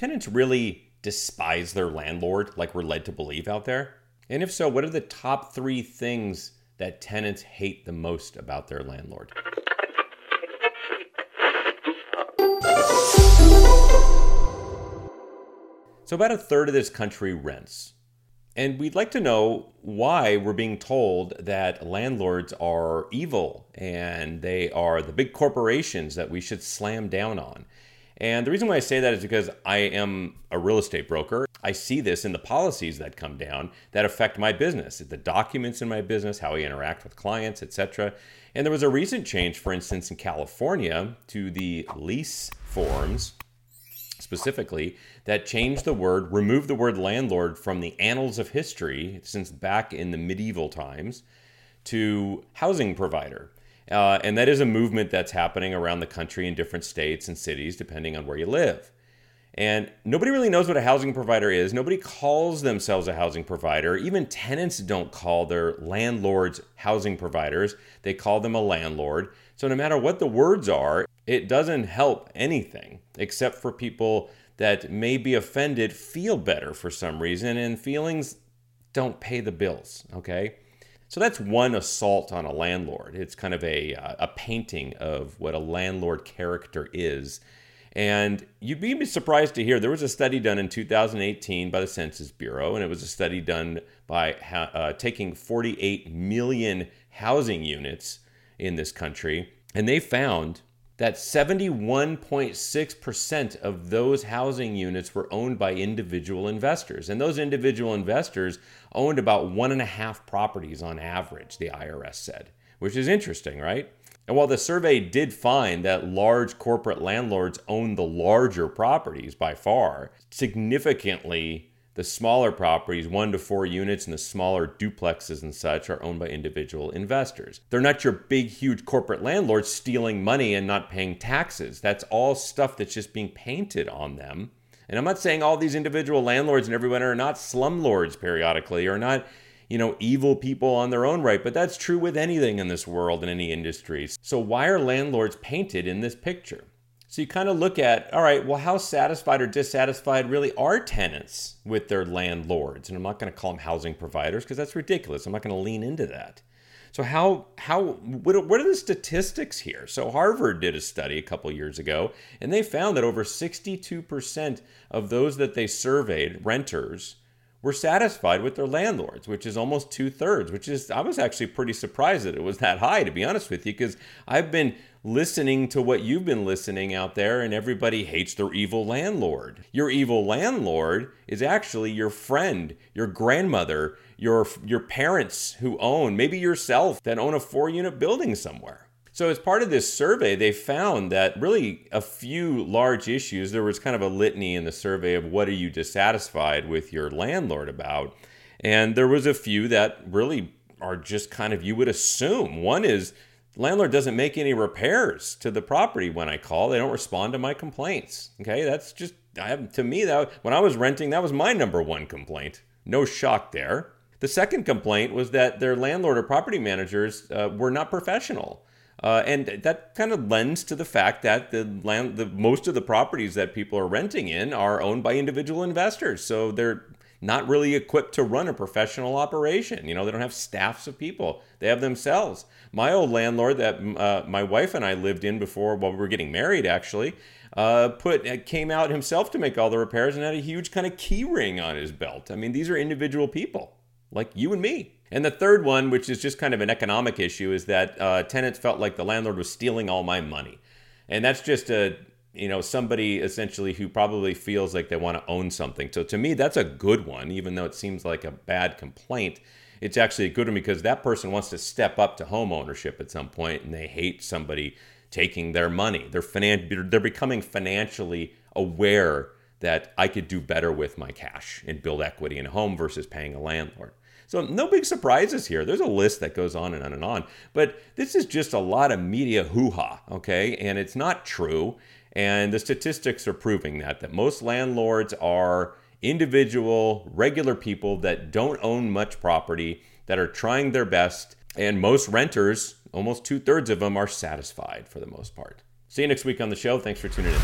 tenants really despise their landlord like we're led to believe out there? And if so, what are the top three things that tenants hate the most about their landlord? So, about a third of this country rents. And we'd like to know why we're being told that landlords are evil and they are the big corporations that we should slam down on. And the reason why I say that is because I am a real estate broker. I see this in the policies that come down that affect my business, the documents in my business, how I interact with clients, etc. And there was a recent change, for instance, in California to the lease forms specifically that changed the word, removed the word landlord from the annals of history since back in the medieval times to housing provider. Uh, and that is a movement that's happening around the country in different states and cities, depending on where you live. And nobody really knows what a housing provider is. Nobody calls themselves a housing provider. Even tenants don't call their landlords housing providers, they call them a landlord. So, no matter what the words are, it doesn't help anything except for people that may be offended feel better for some reason, and feelings don't pay the bills, okay? So that's one assault on a landlord. It's kind of a, uh, a painting of what a landlord character is. And you'd be surprised to hear there was a study done in 2018 by the Census Bureau, and it was a study done by uh, taking 48 million housing units in this country. And they found that 71.6% of those housing units were owned by individual investors. And those individual investors owned about one and a half properties on average, the IRS said, which is interesting, right? And while the survey did find that large corporate landlords own the larger properties by far, significantly the smaller properties, one to four units, and the smaller duplexes and such, are owned by individual investors. They're not your big, huge corporate landlords stealing money and not paying taxes. That's all stuff that's just being painted on them. And I'm not saying all these individual landlords and everyone are not slumlords periodically or not, you know, evil people on their own right, but that's true with anything in this world in any industry. So why are landlords painted in this picture? So you kind of look at, all right, well, how satisfied or dissatisfied really are tenants with their landlords? And I'm not going to call them housing providers because that's ridiculous. I'm not going to lean into that. So how how what, are the statistics here? So Harvard did a study a couple years ago, and they found that over 62% of those that they surveyed, renters, were satisfied with their landlords, which is almost two thirds, which is, I was actually pretty surprised that it was that high, to be honest with you, because I've been listening to what you've been listening out there, and everybody hates their evil landlord. Your evil landlord is actually your friend, your grandmother, your, your parents who own, maybe yourself that own a four unit building somewhere. So, as part of this survey, they found that really a few large issues, there was kind of a litany in the survey of what are you dissatisfied with your landlord about. And there was a few that really are just kind of, you would assume. One is landlord doesn't make any repairs to the property when I call. They don't respond to my complaints. Okay, that's just, I have, to me, that when I was renting, that was my number one complaint. No shock there. The second complaint was that their landlord or property managers uh, were not professional. Uh, and that kind of lends to the fact that the land, the most of the properties that people are renting in are owned by individual investors. So they're not really equipped to run a professional operation. You know, they don't have staffs of people; they have themselves. My old landlord that uh, my wife and I lived in before, while we were getting married, actually, uh, put uh, came out himself to make all the repairs and had a huge kind of key ring on his belt. I mean, these are individual people like you and me. And the third one, which is just kind of an economic issue, is that uh, tenants felt like the landlord was stealing all my money. And that's just a, you know, somebody essentially who probably feels like they want to own something. So to me, that's a good one, even though it seems like a bad complaint. It's actually a good one because that person wants to step up to home ownership at some point and they hate somebody taking their money. They're, finan- they're becoming financially aware that I could do better with my cash and build equity in a home versus paying a landlord. So, no big surprises here. There's a list that goes on and on and on. But this is just a lot of media hoo ha, okay? And it's not true. And the statistics are proving that, that most landlords are individual, regular people that don't own much property, that are trying their best. And most renters, almost two thirds of them, are satisfied for the most part. See you next week on the show. Thanks for tuning in.